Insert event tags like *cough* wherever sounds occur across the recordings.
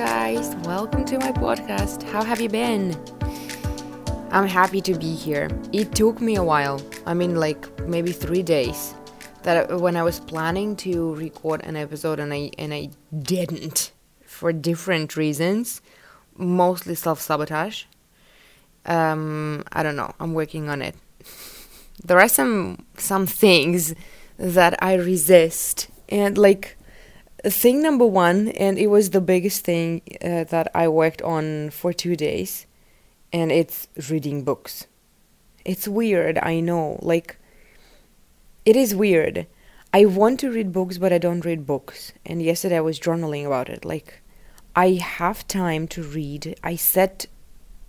guys, welcome to my podcast. How have you been? I'm happy to be here. It took me a while. I mean, like maybe three days. That when I was planning to record an episode and I and I didn't for different reasons, mostly self sabotage. Um, I don't know. I'm working on it. *laughs* There are some some things that I resist, and like thing number one, and it was the biggest thing uh, that I worked on for two days, and it's reading books. It's weird, I know. Like, it is weird. I want to read books, but I don't read books. And yesterday I was journaling about it. Like, I have time to read. I set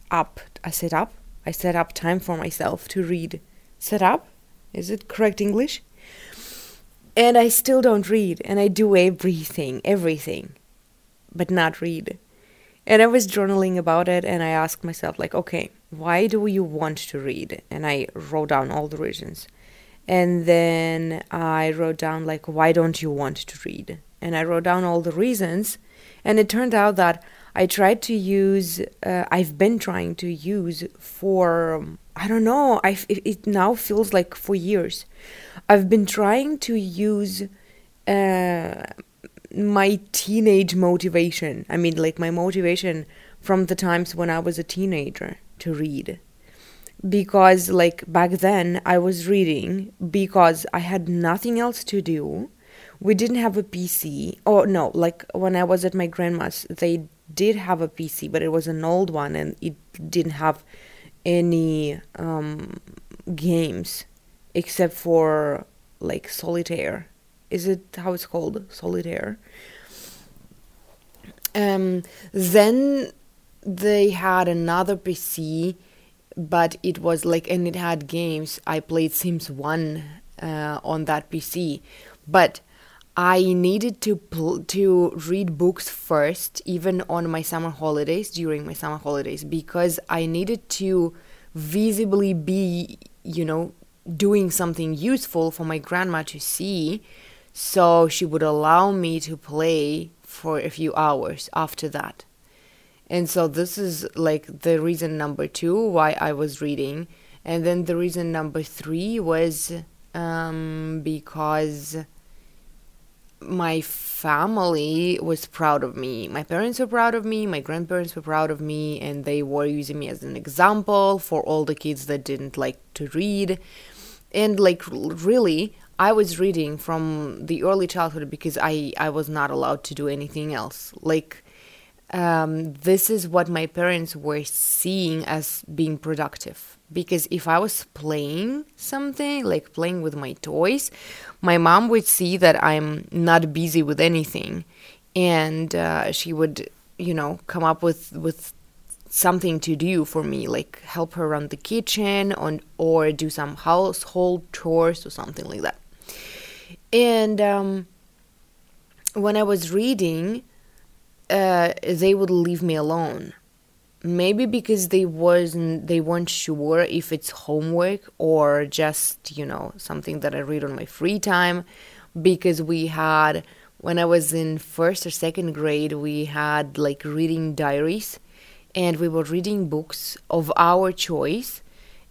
up, I set up, I set up time for myself to read. Set up? Is it correct English? And I still don't read, and I do everything, everything, but not read. And I was journaling about it, and I asked myself, like, okay, why do you want to read? And I wrote down all the reasons. And then I wrote down, like, why don't you want to read? And I wrote down all the reasons. And it turned out that I tried to use, uh, I've been trying to use for, I don't know, I, it, it now feels like for years. I've been trying to use uh, my teenage motivation. I mean, like my motivation from the times when I was a teenager to read. Because, like, back then I was reading because I had nothing else to do. We didn't have a PC. Oh, no, like when I was at my grandma's, they did have a PC, but it was an old one and it didn't have any um, games except for like solitaire. Is it how it's called? Solitaire. Um, then they had another PC, but it was like, and it had games. I played Sims 1 uh, on that PC, but I needed to pl- to read books first, even on my summer holidays, during my summer holidays, because I needed to visibly be, you know, doing something useful for my grandma to see, so she would allow me to play for a few hours after that. And so this is like the reason number two why I was reading. And then the reason number three was um, because my family was proud of me. My parents were proud of me, my grandparents were proud of me, and they were using me as an example for all the kids that didn't like to read. And like really i was reading from the early childhood because i i was not allowed to do anything else. Like um, this is what my parents were seeing as being productive. Because if i was playing something like playing with my toys my mom would see that i'm not busy with anything and uh, she would you know come up with with something to do for me, like help her run the kitchen on, or do some household chores or something like that. And um, when I was reading, uh, they would leave me alone. Maybe because they wasn't they weren't sure if it's homework or just you know something that I read on my free time. Because we had when I was in first or second grade, we had like reading diaries. And we were reading books of our choice.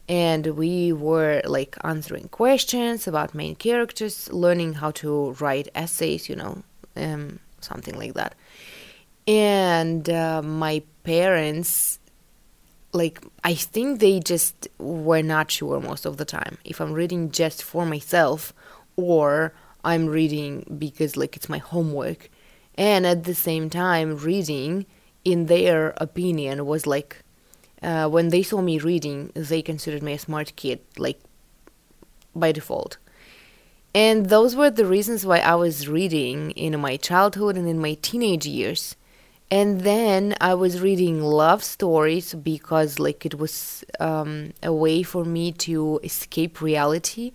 And we were like answering questions about main characters learning how to write essays you know um, something like that. And uh, my parents like i think they just were not sure most of the time if i'm reading just for myself or i'm reading because like it's my homework. And at the same time reading in their opinion was like uh, when they saw me reading they considered me a smart kid like by default. And those were the reasons why i was reading in my childhood and in my teenage years and then i was reading love stories because like it was um, a way for me to escape reality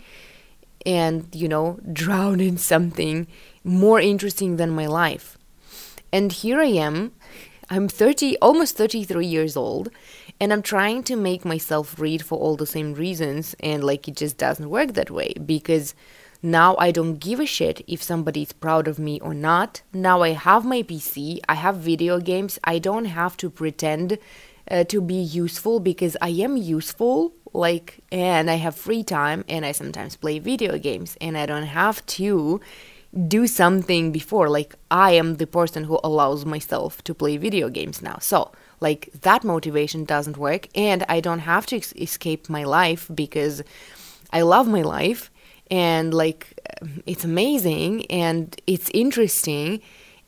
and you know *laughs* drown in something more interesting than my life. And here i am. I'm 30, almost 33 years old, and I'm trying to make myself read for all the same reasons, and like it just doesn't work that way because Now I don't give a shit if somebody is proud of me or not. Now I have my PC, I have video games. I don't have to pretend uh, to be useful because I am useful. Like, and I have free time and I sometimes play video games and I don't have to do something before. Like, I am the person who allows myself to play video games now. So, like, that motivation doesn't work and I don't have to ex- escape my life because I love my life and like it's amazing and it's interesting.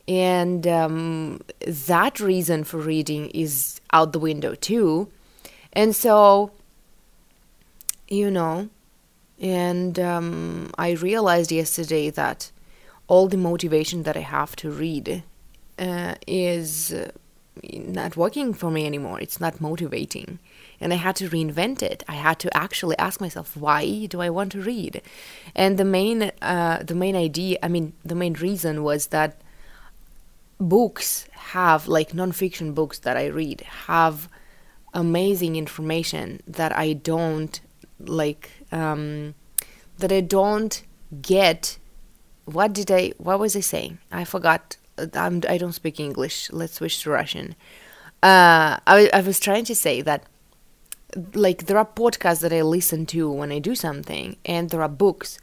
And um, that reason for reading is out the window too. And so you know and um, i realized yesterday that all the motivation that i have to read uh, is not working for me anymore. It's not motivating and I had to reinvent it. I had to actually ask myself, why do I want to read? And the main, uh, the main idea, I mean, the main reason was that books have, like nonfiction books that I read, have amazing information that I don't like, um, that I don't get. What did I? What was I saying? I forgot. I'm, I don't speak English. Let's switch to Russian. Uh, I, I was trying to say that like there are podcasts that I listen to when I do something, and there are books,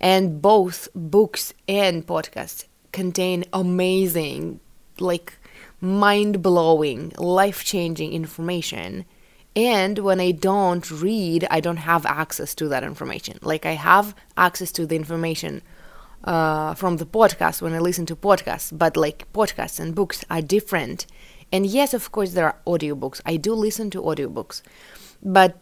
and both books and podcasts contain amazing, like mind blowing, life changing information. And when I don't read, I don't have access to that information. Like I have access to the information uh, from the podcast when I listen to podcasts, but like podcasts and books are different. And yes, of course, there are audiobooks. I do listen to audiobooks. But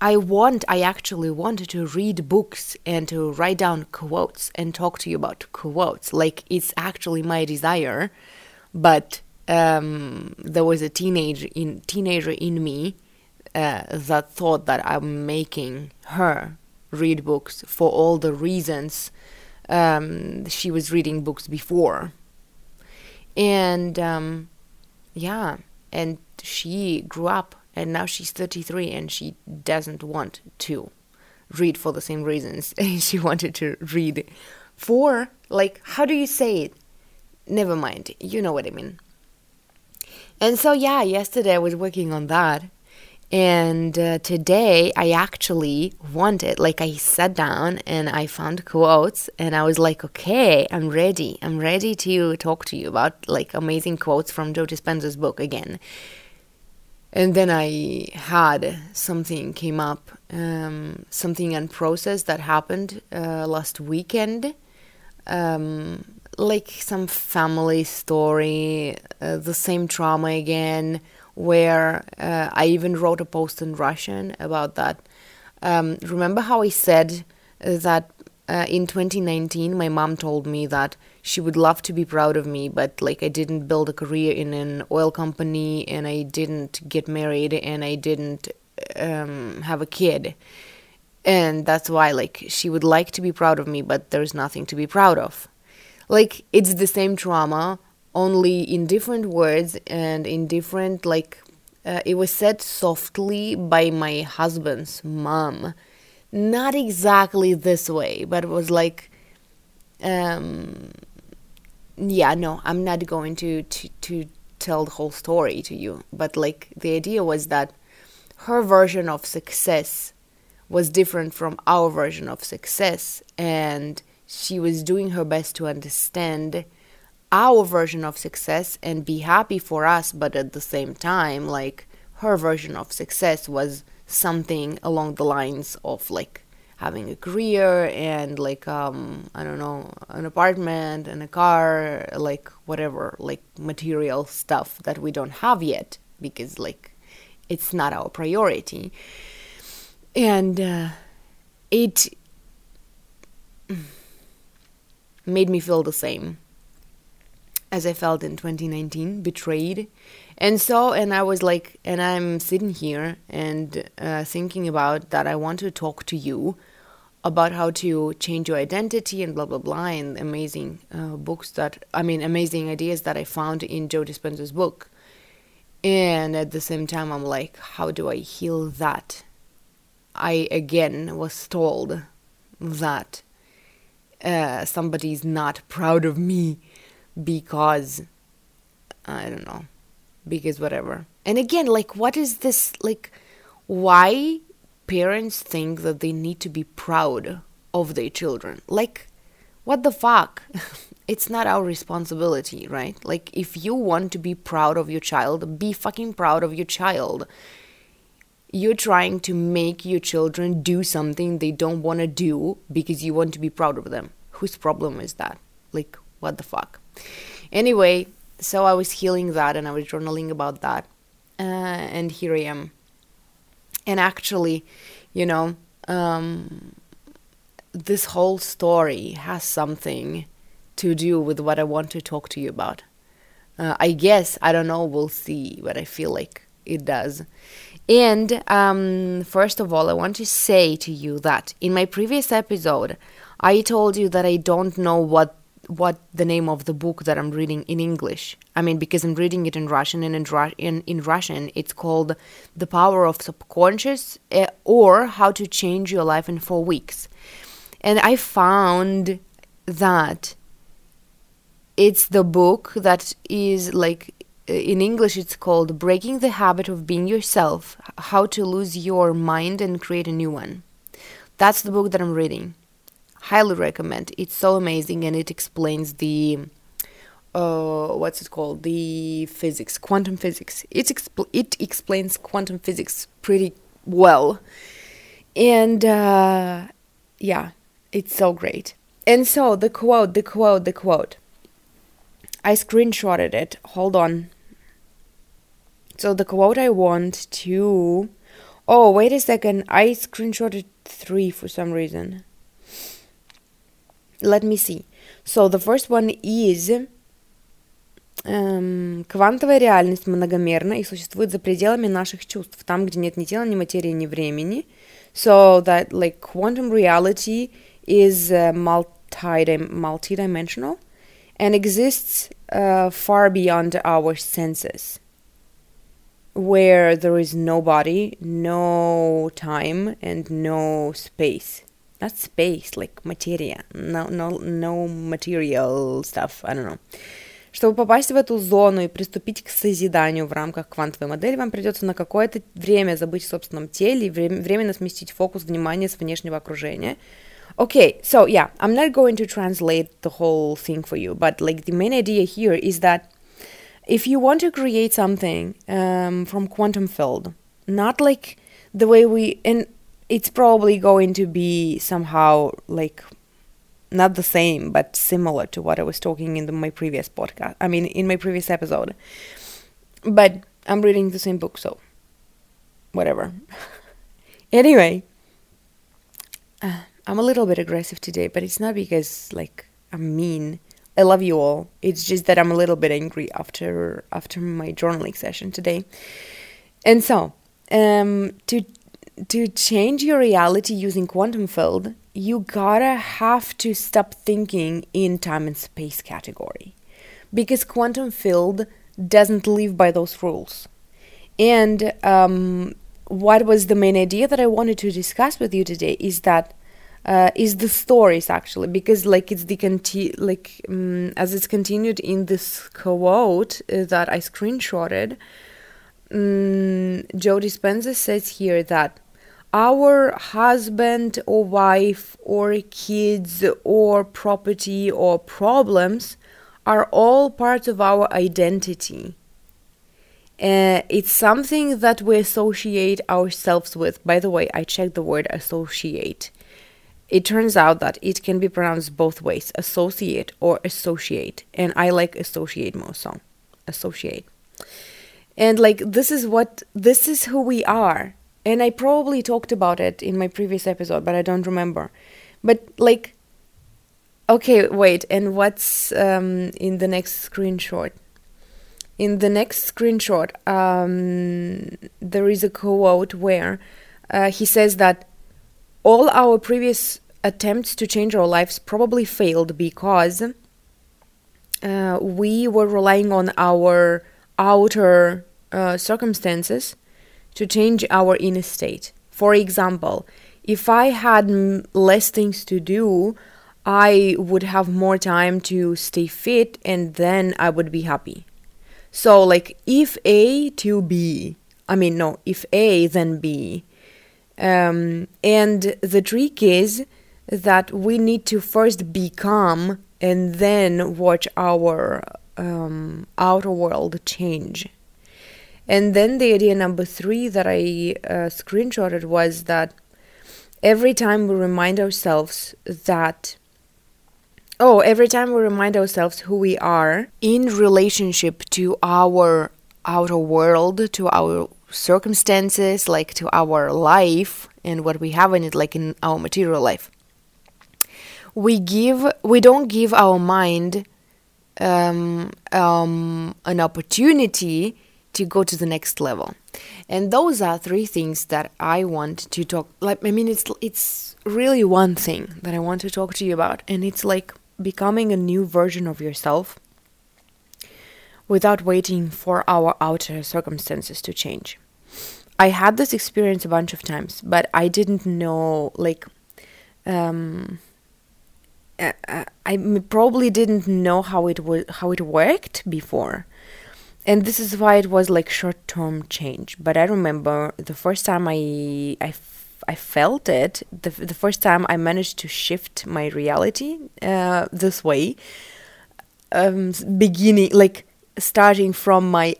I want, I actually wanted to read books and to write down quotes and talk to you about quotes. Like it's actually my desire, but um, there was a teenager in teenager in me uh, that thought that I'm making her read books for all the reasons um, she was reading books before, and um, yeah, and she grew up and now she's 33 and she doesn't want to read for the same reasons. *laughs* She wanted to read for like how do you say it? Never mind. You know what i mean. And so yeah yesterday i was working on that. And uh, today i actually wanted like i sat down and i found quotes and i was like okay i'm ready. I'm ready to talk to you about like amazing quotes from joe dispenza's book again and then I had something came up, um, something unprocessed that happened uh, last weekend, um, like some family story, uh, the same trauma again, where uh, I even wrote a post in Russian about that. Um, remember how I said that uh, in 2019 my mom told me that she would love to be proud of me, but like I didn't build a career in an oil company and I didn't get married and I didn't um, have a kid. And that's why like she would like to be proud of me, but there's nothing to be proud of. Like it's the same trauma, only in different words and in different like uh, it was said softly by my husband's mom. Not exactly this way, but it was like um yeah, no, I'm not going to, to, to tell the whole story to you. But like the idea was that her version of success was different from our version of success. And she was doing her best to understand our version of success and be happy for us. But at the same time, like her version of success was something along the lines of like having a career and like um i don't know an apartment and a car like whatever like material stuff that we don't have yet because like it's not our priority and uh, it *sighs* made me feel the same as I felt in 2019, betrayed. And so, and I was like, and I'm sitting here and uh, thinking about that I want to talk to you about how to change your identity and blah blah blah and amazing uh, books that i mean amazing ideas that i found in joe dispenza's book and at the same time i'm like how do i heal that i again was told that uh, somebody's not proud of me because I don't know, because whatever. And again, like, what is this? Like, why parents think that they need to be proud of their children? Like, what the fuck? *laughs* it's not our responsibility, right? Like, if you want to be proud of your child, be fucking proud of your child. You're trying to make your children do something they don't want to do because you want to be proud of them. Whose problem is that? Like, what the fuck? Anyway, so I was healing that and I was journaling about that. Uh, and here I am. And actually, you know, um, this whole story has something to do with what I want to talk to you about. Uh, I guess, I don't know, we'll see, but I feel like it does. And um, first of all, I want to say to you that in my previous episode, I told you that I don't know what what the name of the book that I'm reading in English. I mean, because I'm reading it in Russian, and in, in, in Russian, it's called The Power of Subconscious uh, or How to Change Your Life in Four Weeks. And I found that it's the book that is like in English, it's called Breaking the Habit of Being Yourself How to Lose Your Mind and Create a New One. That's the book that I'm reading highly recommend. It's so amazing and it explains the uh, what's it called? The physics, quantum physics. It expl- it explains quantum physics pretty well, and uh, yeah, it's so great. And so the quote, the quote, the quote. I screenshotted it. Hold on. So the quote I want to. Oh, wait a second. I screenshotted three for some reason let me see. So the first one is um, квантовая реальность многомерна и существует за пределами наших чувств, там, где нет ни тела, ни материи, ни времени. So that like quantum reality is uh, multi multidimensional and exists uh, far beyond our senses, where there is no body, no time, and no space Not space, like materia, no, no, no material stuff, I don't know. Чтобы попасть в эту зону и приступить к созиданию в рамках квантовой модели, вам придется на какое-то время забыть о собственном теле и временно сместить фокус внимания с внешнего окружения. Okay, so yeah, I'm not going to translate the whole thing for you, but like the main idea here is that if you want to create something um, from quantum field, not like the way we and it's probably going to be somehow like not the same but similar to what I was talking in the, my previous podcast. I mean, in my previous episode. But I'm reading the same book, so whatever. *laughs* anyway, uh, I'm a little bit aggressive today, but it's not because like I'm mean. I love you all. It's just that I'm a little bit angry after after my journaling session today. And so, um, to to change your reality using quantum field, you gotta have to stop thinking in time and space category. Because quantum field doesn't live by those rules. And um, what was the main idea that I wanted to discuss with you today is that uh, is the stories actually because like it's the conti- like um, as it's continued in this quote uh, that I screenshotted. Um, Joe Dispenza says here that our husband or wife or kids or property or problems are all part of our identity. Uh, it's something that we associate ourselves with. By the way, I checked the word associate. It turns out that it can be pronounced both ways associate or associate. And I like associate more so. Associate. And like, this is what, this is who we are and I probably talked about it in my previous episode, but I don't remember. But like, okay, wait, and what's um, in the next screenshot? In the next screenshot, um, there is a quote where uh, he says that all our previous attempts to change our lives probably failed because uh, we were relying on our outer uh, circumstances to change our inner state. For example, if I had m- less things to do, I would have more time to stay fit and then I would be happy. So, like, if A to B, I mean, no, if A, then B. Um, and the trick is that we need to first become and then watch our um, outer world change. And then the idea number three that I uh, screenshotted was that every time we remind ourselves that oh every time we remind ourselves who we are in relationship to our outer world to our circumstances like to our life and what we have in it like in our material life we give we don't give our mind um, um, an opportunity to go to the next level. And those are three things that i want to talk like i mean it's it's really one thing that i want to talk to you about and it's like becoming a new version of yourself without waiting for our outer circumstances to change. I had this experience a bunch of times but i didn't know like um uh, I probably didn't know how it was how it worked before, and this is why it was like short term change. But I remember the first time I I, I felt it, the the first time I managed to shift my reality uh, this way, um, beginning like starting from my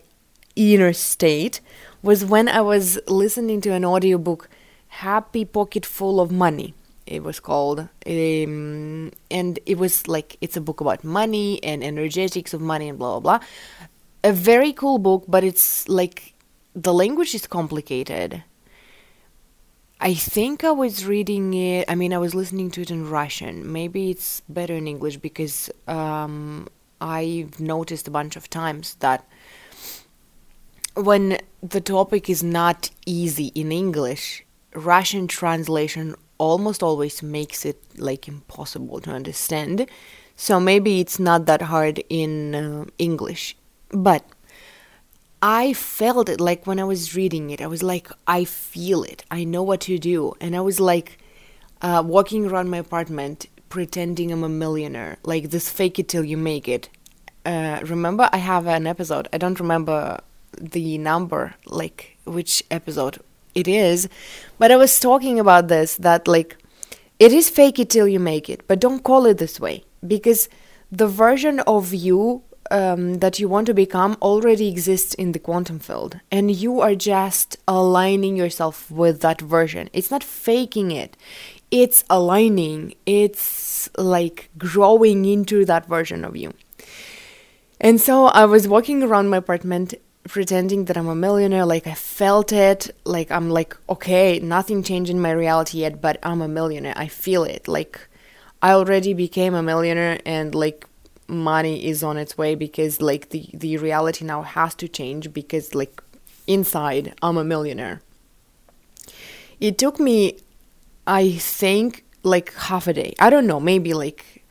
inner state was when I was listening to an audiobook, Happy Pocket Full of Money it was called um, and it was like it's a book about money and energetics of money and blah blah blah. A very cool book but it's like the language is complicated. I think i was reading it i mean i was listening to it in russian. Maybe it's better in english because um, i've noticed a bunch of times that when the topic is not easy in english russian translation almost always makes it like impossible to understand. So maybe it's not that hard in uh, English. But I felt it like when I was reading it, I was like, I feel it. I know what to do. And I was like uh, walking around my apartment pretending I'm a millionaire, like this fake it till you make it. Uh, remember, I have an episode. I don't remember the number, like which episode it is. But I was talking about this that like it is fake it till you make it, but don't call it this way because the version of you um, that you want to become already exists in the quantum field, and you are just aligning yourself with that version. It's not faking it, it's aligning, it's like growing into that version of you. And so I was walking around my apartment pretending that I'm a millionaire. Like I felt it. Like I'm like, okay, nothing changed in my reality yet, but I'm a millionaire. I feel it. Like I already became a millionaire and like money is on its way because like the, the reality now has to change because like inside I'm a millionaire. It took me I think like half a day. I don't know, maybe like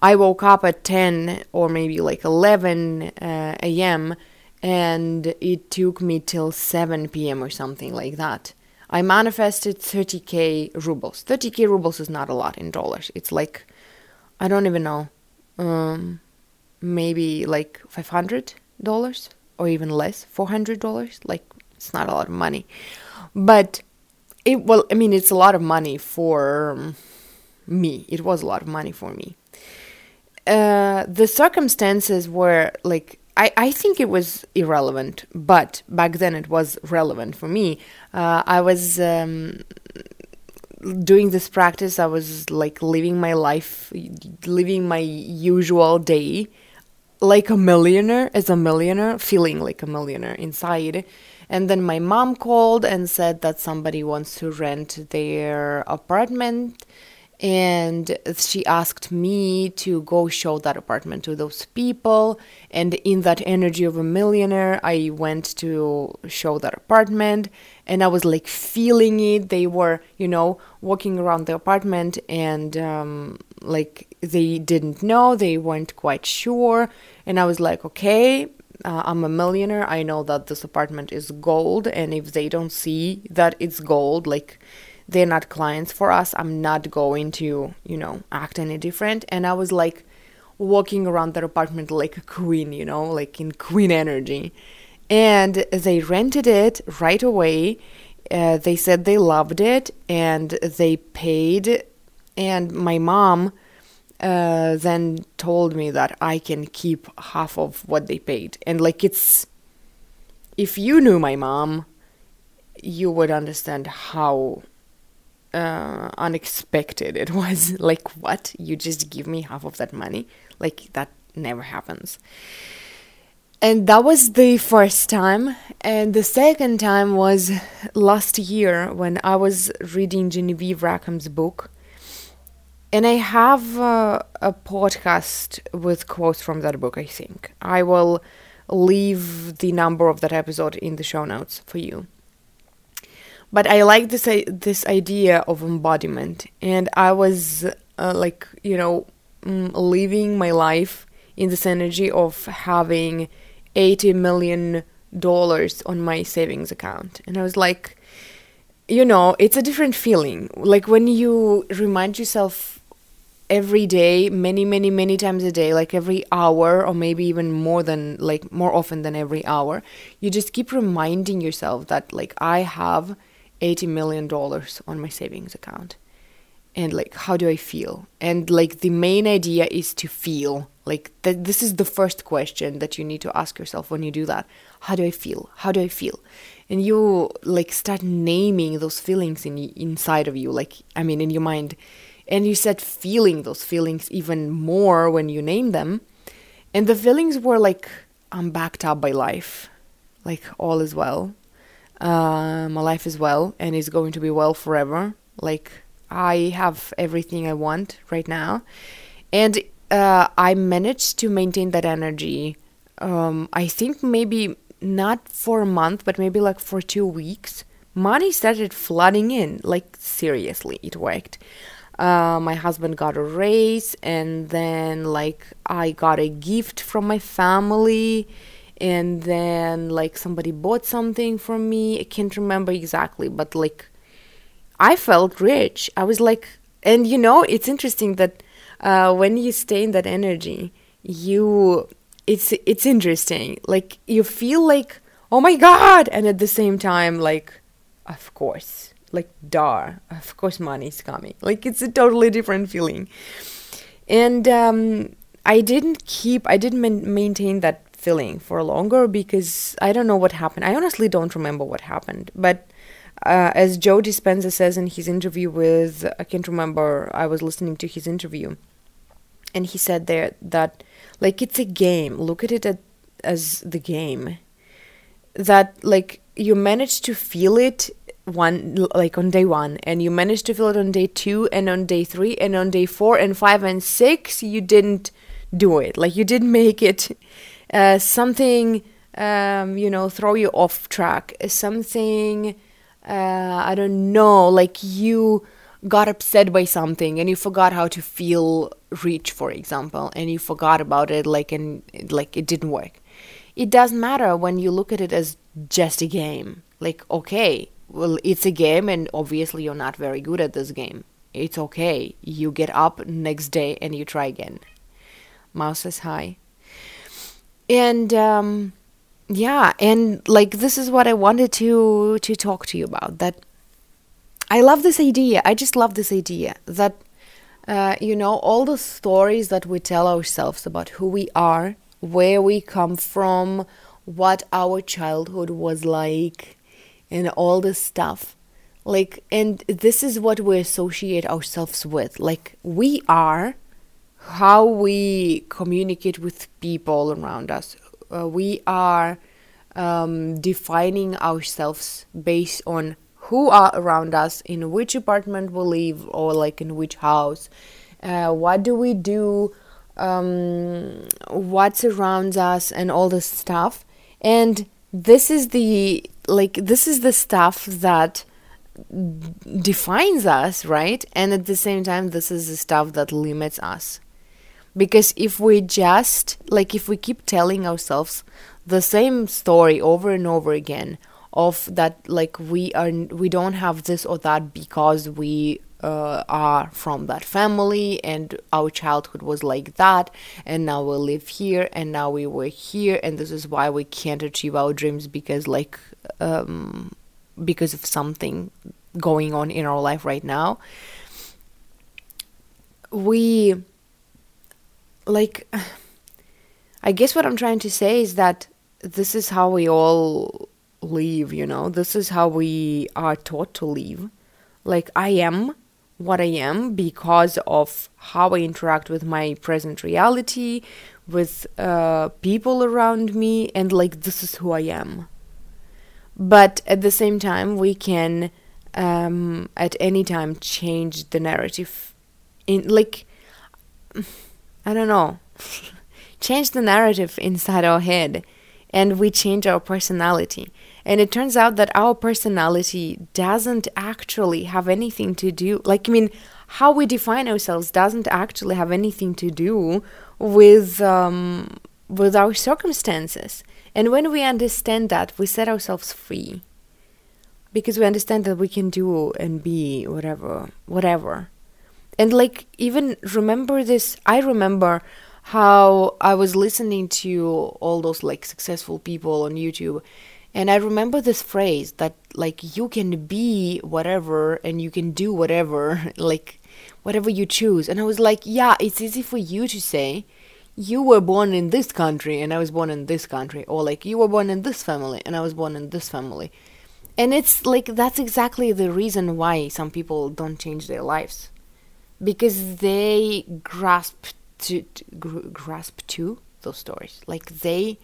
I woke up at 10 or maybe like 11 uh, a.m and it took me till 7 p.m. or something like that. I manifested 30k rubles. 30k rubles is not a lot in dollars. It's like, I don't even know, um, maybe like $500 or even less, $400. Like, it's not a lot of money. But it, well, I mean, it's a lot of money for me. It was a lot of money for me. Uh, the circumstances were like I, I think it was irrelevant, but back then it was relevant for me. Uh, I was um, doing this practice, I was like living my life, living my usual day like a millionaire, as a millionaire, feeling like a millionaire inside. And then my mom called and said that somebody wants to rent their apartment and she asked me to go show that apartment to those people. And in that energy of a millionaire i went to show that apartment. And i was like feeling it. They were you know walking around the apartment and um, like they didn't know. They weren't quite sure. And i was like okay uh, i'm a millionaire. I know that this apartment is gold. And if they don't see that it's gold like they're not clients for us. I'm not going to, you know, act any different. And I was like walking around their apartment like a queen, you know, like in queen energy. And they rented it right away. Uh, they said they loved it and they paid. And my mom uh, then told me that I can keep half of what they paid. And like it's, if you knew my mom, you would understand how uh, unexpected it was. *laughs* like, what? You just give me half of that money? Like, that never happens. And that was the first time. And the second time was last year when I was reading Genevieve Rackham's book. And I have uh, a podcast with quotes from that book, I think. I will leave the number of that episode in the show notes for you but I like this this idea of embodiment, and I was uh, like you know mm, living my life in this energy of having eighty million dollars on my savings account, and I was like, you know, it's a different feeling. Like when you remind yourself every day many many many times a day like every hour or maybe even more than like more often than every hour you just keep reminding yourself that like i have 80 million dollars on my savings account. And like how do i feel? And like the main idea is to feel like that this is the first question that you need to ask yourself when you do that. How do i feel? How do i feel? And you like start naming those feelings in inside of you like i mean in your mind. And you start feeling those feelings even more when you name them. And the feelings were like i'm backed up by life like all is well uh, my life is well and is going to be well forever. Like I have everything I want right now, and uh, I managed to maintain that energy. Um, I think maybe not for a month, but maybe like for two weeks. Money started flooding in. Like seriously, it worked. Uh, my husband got a raise, and then like I got a gift from my family and then like somebody bought something from me. I can't remember exactly but like i felt rich. I was like and you know it's interesting that uh, when you stay in that energy you it's it's interesting. Like you feel like oh my god! And at the same time like of course. Like dar of course money's coming. Like it's a totally different feeling. And um i didn't keep i didn't maintain that feeling for longer because I don't know what happened. I honestly don't remember what happened. But uh, as Joe Dispenza says in his interview with, I can't remember, I was listening to his interview, and he said there that, like, it's a game. Look at it at, as the game. That, like, you manage to feel it one like on day one and you managed to feel it on day two and on day three and on day four and five and six you didn't do it like you didn't make it uh, something um, you know throw you off track. Something uh, i don't know like you got upset by something and you forgot how to feel rich for example and you forgot about it like and like it didn't work. It doesn't matter when you look at it as just a game. Like okay well it's a game and obviously you're not very good at this game. It's okay. You get up next day and you try again. Mouse says hi and um, yeah and like this is what i wanted to to talk to you about that i love this idea. I just love this idea that uh, you know all the stories that we tell ourselves about who we are where we come from what our childhood was like and all this stuff. Like and this is what we associate ourselves with. Like we are how we communicate with people around us. Uh, we are um, defining ourselves based on who are around us, in which apartment we live, or like in which house. Uh, what do we do? Um, what surrounds us, and all this stuff. And this is the like this is the stuff that defines us, right? And at the same time, this is the stuff that limits us because if we just like if we keep telling ourselves the same story over and over again of that like we are we don't have this or that because we uh, are from that family and our childhood was like that and now we live here and now we were here and this is why we can't achieve our dreams because like um, because of something going on in our life right now we like i guess what i'm trying to say is that this is how we all live you know this is how we are taught to live like i am what I am because of how I interact with my present reality, with uh, people around me, and like this is who I am. But at the same time, we can um, at any time change the narrative. In like, I don't know, *laughs* change the narrative inside our head, and we change our personality. And it turns out that our personality doesn't actually have anything to do, like, I mean, how we define ourselves doesn't actually have anything to do with um, with our circumstances. And when we understand that, we set ourselves free because we understand that we can do and be whatever, whatever. And like even remember this, I remember how I was listening to all those like successful people on YouTube and I remember this phrase that like you can be whatever and you can do whatever, *laughs* like whatever you choose. And I was like, yeah, it's easy for you to say you were born in this country and I was born in this country or like you were born in this family and I was born in this family. And it's like that's exactly the reason why some people don't change their lives. Because they grasp to, to gr- grasp to those stories. Like they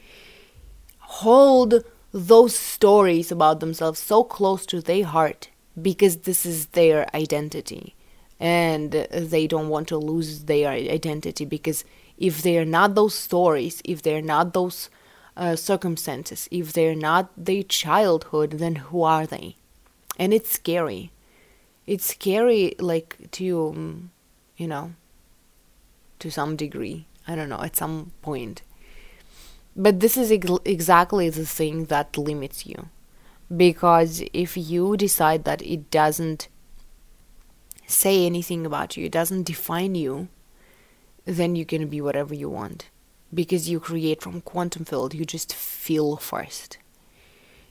hold those stories about themselves so close to their heart because this is their identity. And they don't want to lose their identity because if they're not those stories if they're not those uh, circumstances if they're not their childhood then who are they? And it's scary it's scary like to um, you know to some degree i don't know at some point but this is ex- exactly the thing that limits you. Because if you decide that it doesn't say anything about you, it doesn't define you, then you can be whatever you want. Because you create from quantum field, you just feel first.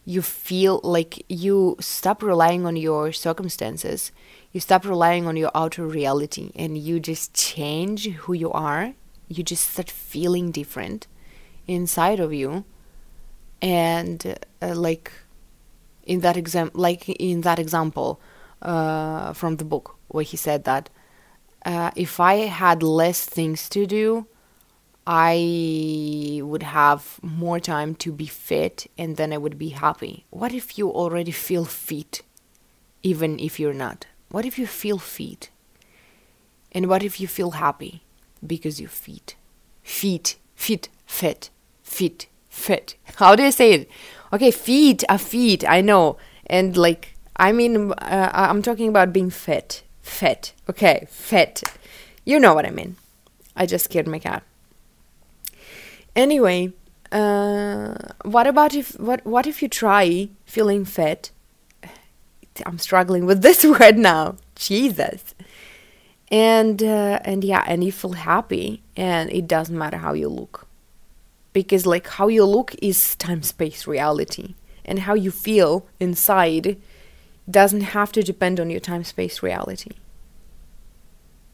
You feel like you stop relying on your circumstances, you stop relying on your outer reality, and you just change who you are. You just start feeling different inside of you and uh, like in that exam like in that example uh, from the book where he said that uh, if I had less things to do, I would have more time to be fit and then I would be happy. What if you already feel fit, even if you're not? What if you feel fit? And what if you feel happy because you're fit? Fit, fit, fit fit fit *laughs* how do you say it okay feet a feet i know and like i mean uh, i'm talking about being fit fit okay fit you know what i mean i just scared my cat anyway uh, what about if what what if you try feeling fat? *sighs* i'm struggling with this *laughs* word now. Jesus. And uh, and yeah and you feel happy and it doesn't matter how you look. Because like how you look is time space reality and how you feel inside doesn't have to depend on your time space reality.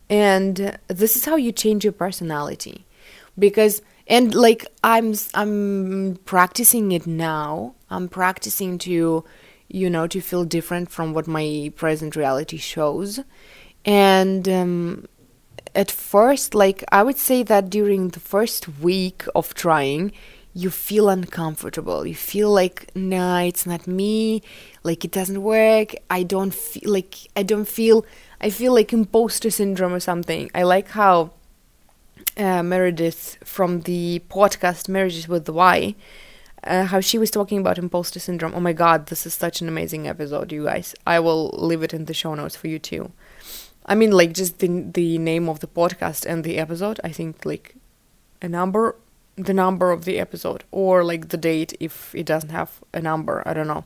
And this is how you change your personality. Because and like i'm i'm practicing it now i'm practicing to you know to feel different from what my present reality shows and um, at first, like I would say that during the first week of trying, you feel uncomfortable. You feel like, nah, it's not me. Like it doesn't work. I don't feel like I don't feel. I feel like imposter syndrome or something. I like how uh, Meredith from the podcast Marriages with the Y, uh, how she was talking about imposter syndrome. Oh my god, this is such an amazing episode, you guys. I will leave it in the show notes for you too. I mean, like just the the name of the podcast and the episode. I think like a number the number of the episode or like the date if it doesn't have a number. I don't know.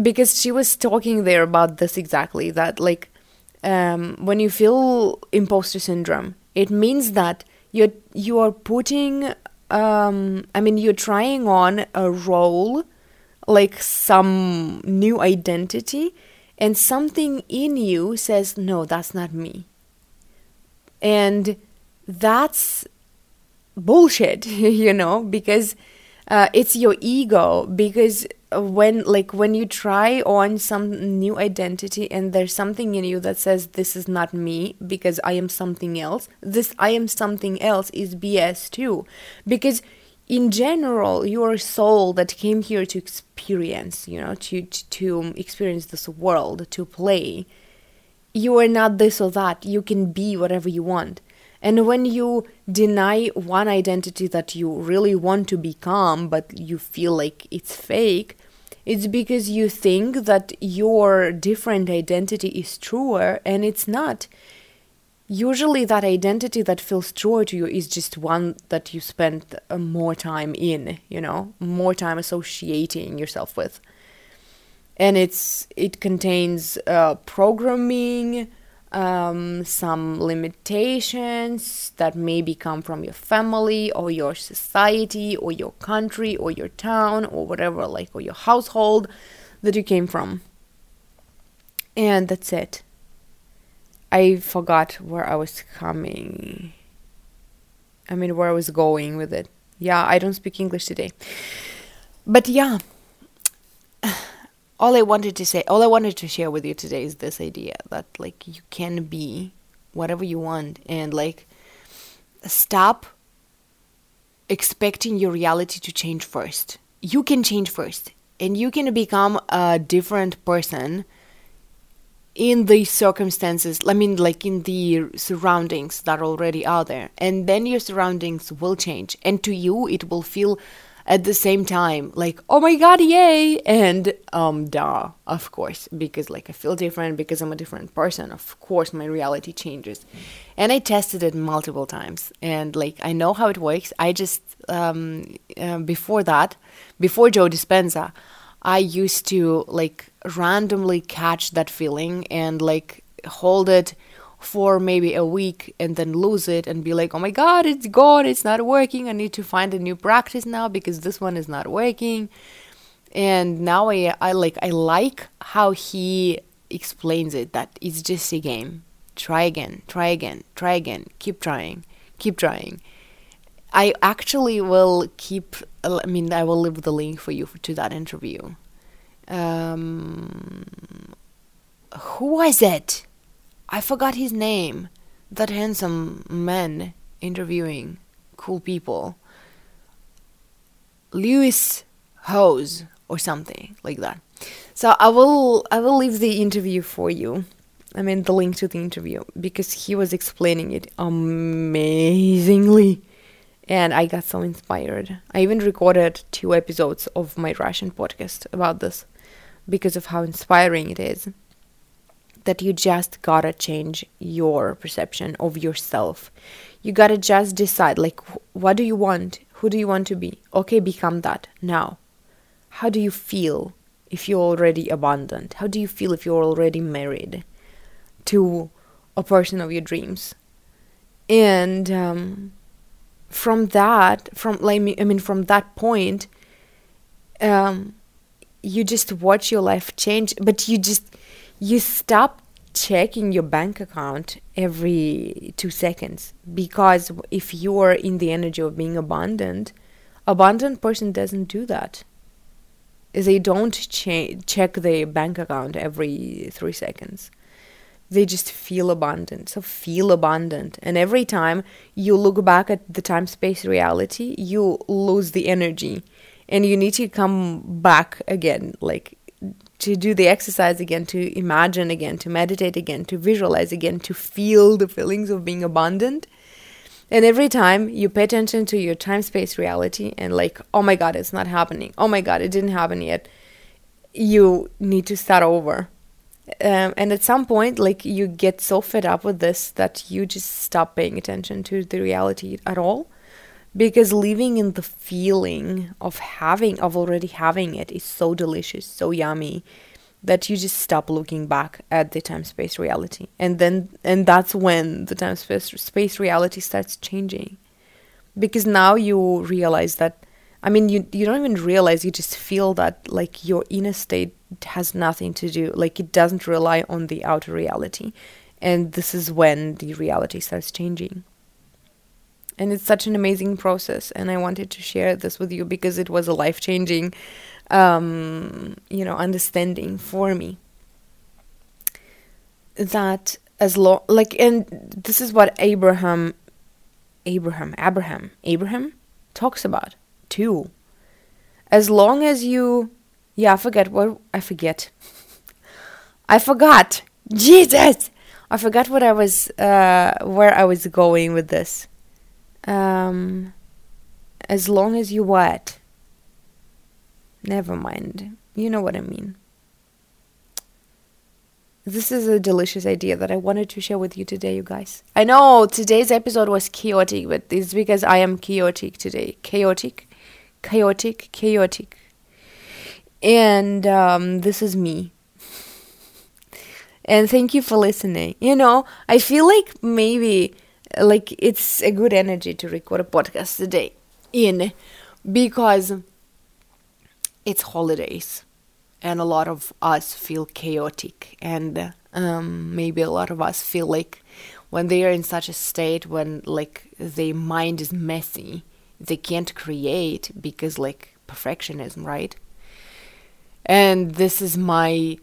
Because she was talking there about this exactly that like um, when you feel imposter syndrome, it means that you're you are putting um, I mean you're trying on a role like some new identity and something in you says no that's not me. And that's bullshit *laughs* you know because uh, it's your ego because when like when you try on some new identity and there's something in you that says this is not me because i am something else this i am something else is bs too. Because in general your soul that came here to experience you know to to, experience this world to play you are not this or that. You can be whatever you want. And when you deny one identity that you really want to become, but you feel like it's fake, it's because you think that your different identity is truer and it's not. Usually, that identity that feels truer to you is just one that you spend uh, more time in, you know, more time associating yourself with. And it's it contains uh, programming, um, some limitations that maybe come from your family or your society or your country or your town or whatever, like, or your household that you came from. And that's it. I forgot where I was coming. I mean, where I was going with it. Yeah, I don't speak English today. But yeah all I wanted to say, all I wanted to share with you today is this idea that like you can be whatever you want and like stop expecting your reality to change first. You can change first and you can become a different person in the circumstances i mean like in the surroundings that already are there and then your surroundings will change and to you it will feel at the same time like oh my god yay. And um duh of course because like i feel different because i'm a different person of course my reality changes. And i tested it multiple times. And like i know how it works. I just um uh, before that before joe dispenza i used to like randomly catch that feeling and like hold it for maybe a week and then lose it and be like, oh my god, it's gone, it's not working. I need to find a new practice now because this one is not working. And now I, I like I like how he explains it that it's just a game. Try again, try again, try again, keep trying, keep trying. I actually will keep. I mean, I will leave the link for you to that interview. Um, who was it? I forgot his name. That handsome man interviewing cool people. Lewis Howes or something like that. So I will I will leave the interview for you. I mean the link to the interview because he was explaining it amazingly and I got so inspired. I even recorded two episodes of my Russian podcast about this because of how inspiring it is that you just gotta change your perception of yourself. You gotta just decide, like, what do you want? Who do you want to be? Okay, become that now. How do you feel if you're already abundant? How do you feel if you're already married to a person of your dreams? And um, from that, from like I mean, from that point, um, you just watch your life change, but you just you stop checking your bank account every two seconds because if you are in the energy of being abundant abundant person doesn't do that. They don't check their bank account every three seconds. They just feel abundant so feel abundant and every time you look back at the time space reality you lose the energy. And you need to come back again like to do the exercise again, to imagine again, to meditate again, to visualize again, to feel the feelings of being abundant. And every time you pay attention to your time space reality and, like, oh my God, it's not happening. Oh my God, it didn't happen yet. You need to start over. Um, and at some point, like, you get so fed up with this that you just stop paying attention to the reality at all because living in the feeling of having of already having it is so delicious so yummy that you just stop looking back at the time space reality. And then and that's when the time space space reality starts changing. Because now you realize that i mean you you don't even realize you just feel that like your inner state has nothing to do like it doesn't rely on the outer reality. And this is when the reality starts changing and it's such an amazing process and i wanted to share this with you because it was a life changing um, you know understanding for me. That as long like and this is what abraham abraham abraham abraham talks about too. As long as you yeah i forget what i forget. I forgot. Jesus! I forgot what i was uh where i was going with this um, as long as you what? Never mind. You know what I mean. This is a delicious idea that I wanted to share with you today, you guys. I know today's episode was chaotic, but it's because I am chaotic today. Chaotic, chaotic, chaotic. And um, this is me. *laughs* and thank you for listening. You know, I feel like maybe like it's a good energy to record a podcast today in because it's holidays and a lot of us feel chaotic and um, maybe a lot of us feel like when they are in such a state when like their mind is messy they can't create because like perfectionism right? And this is my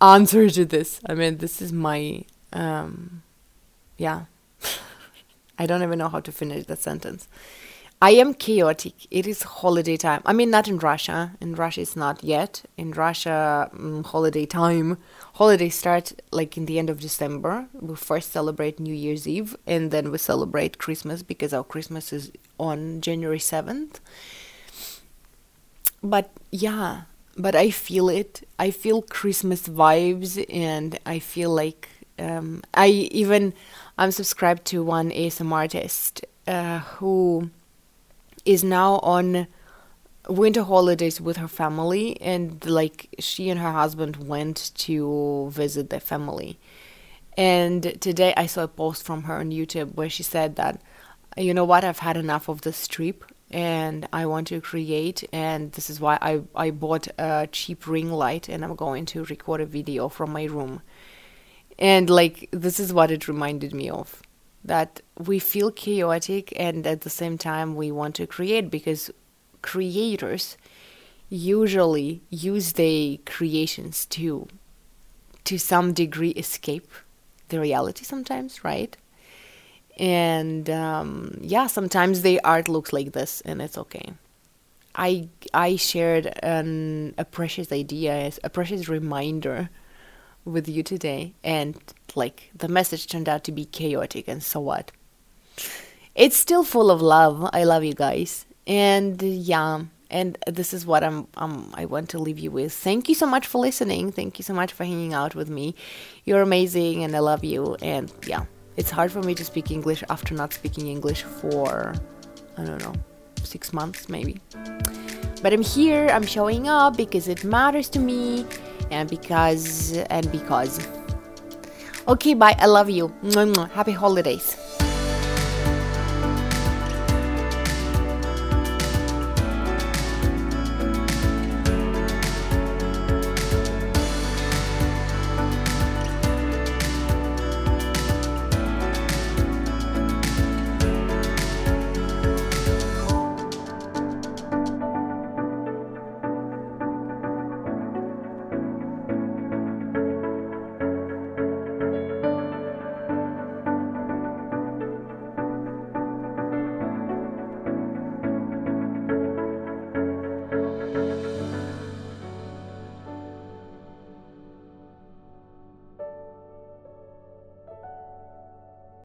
answer to this. I mean this is my um yeah *laughs* I don't even know how to finish that sentence. I am chaotic. It is holiday time. I mean, not in Russia. In Russia, it's not yet. In Russia, um, holiday time. Holidays start like in the end of December. We first celebrate New Year's Eve and then we celebrate Christmas because our Christmas is on January 7th. But yeah, but I feel it. I feel Christmas vibes and I feel like um, I even I'm subscribed to one ASM artist uh, who is now on winter holidays with her family and like she and her husband went to visit their family. And today i saw a post from her on youtube where she said that you know what? I've had enough of this trip and i want to create and this is why i, I bought a cheap ring light and i'm going to record a video from my room and like, this is what it reminded me of that we feel chaotic and at the same time we want to create because creators usually use their creations to to some degree escape the reality sometimes right? And um, yeah sometimes the art looks like this and it's okay. I i shared an, a precious idea a precious reminder with you today and like the message turned out to be chaotic and so what it's still full of love i love you guys and yeah and this is what I'm um I want to leave you with. Thank you so much for listening. Thank you so much for hanging out with me. You're amazing and I love you and yeah. It's hard for me to speak English after not speaking English for I don't know, 6 months maybe. But I'm here, I'm showing up because it matters to me and because and because. Okay, bye. I love you. Happy holidays.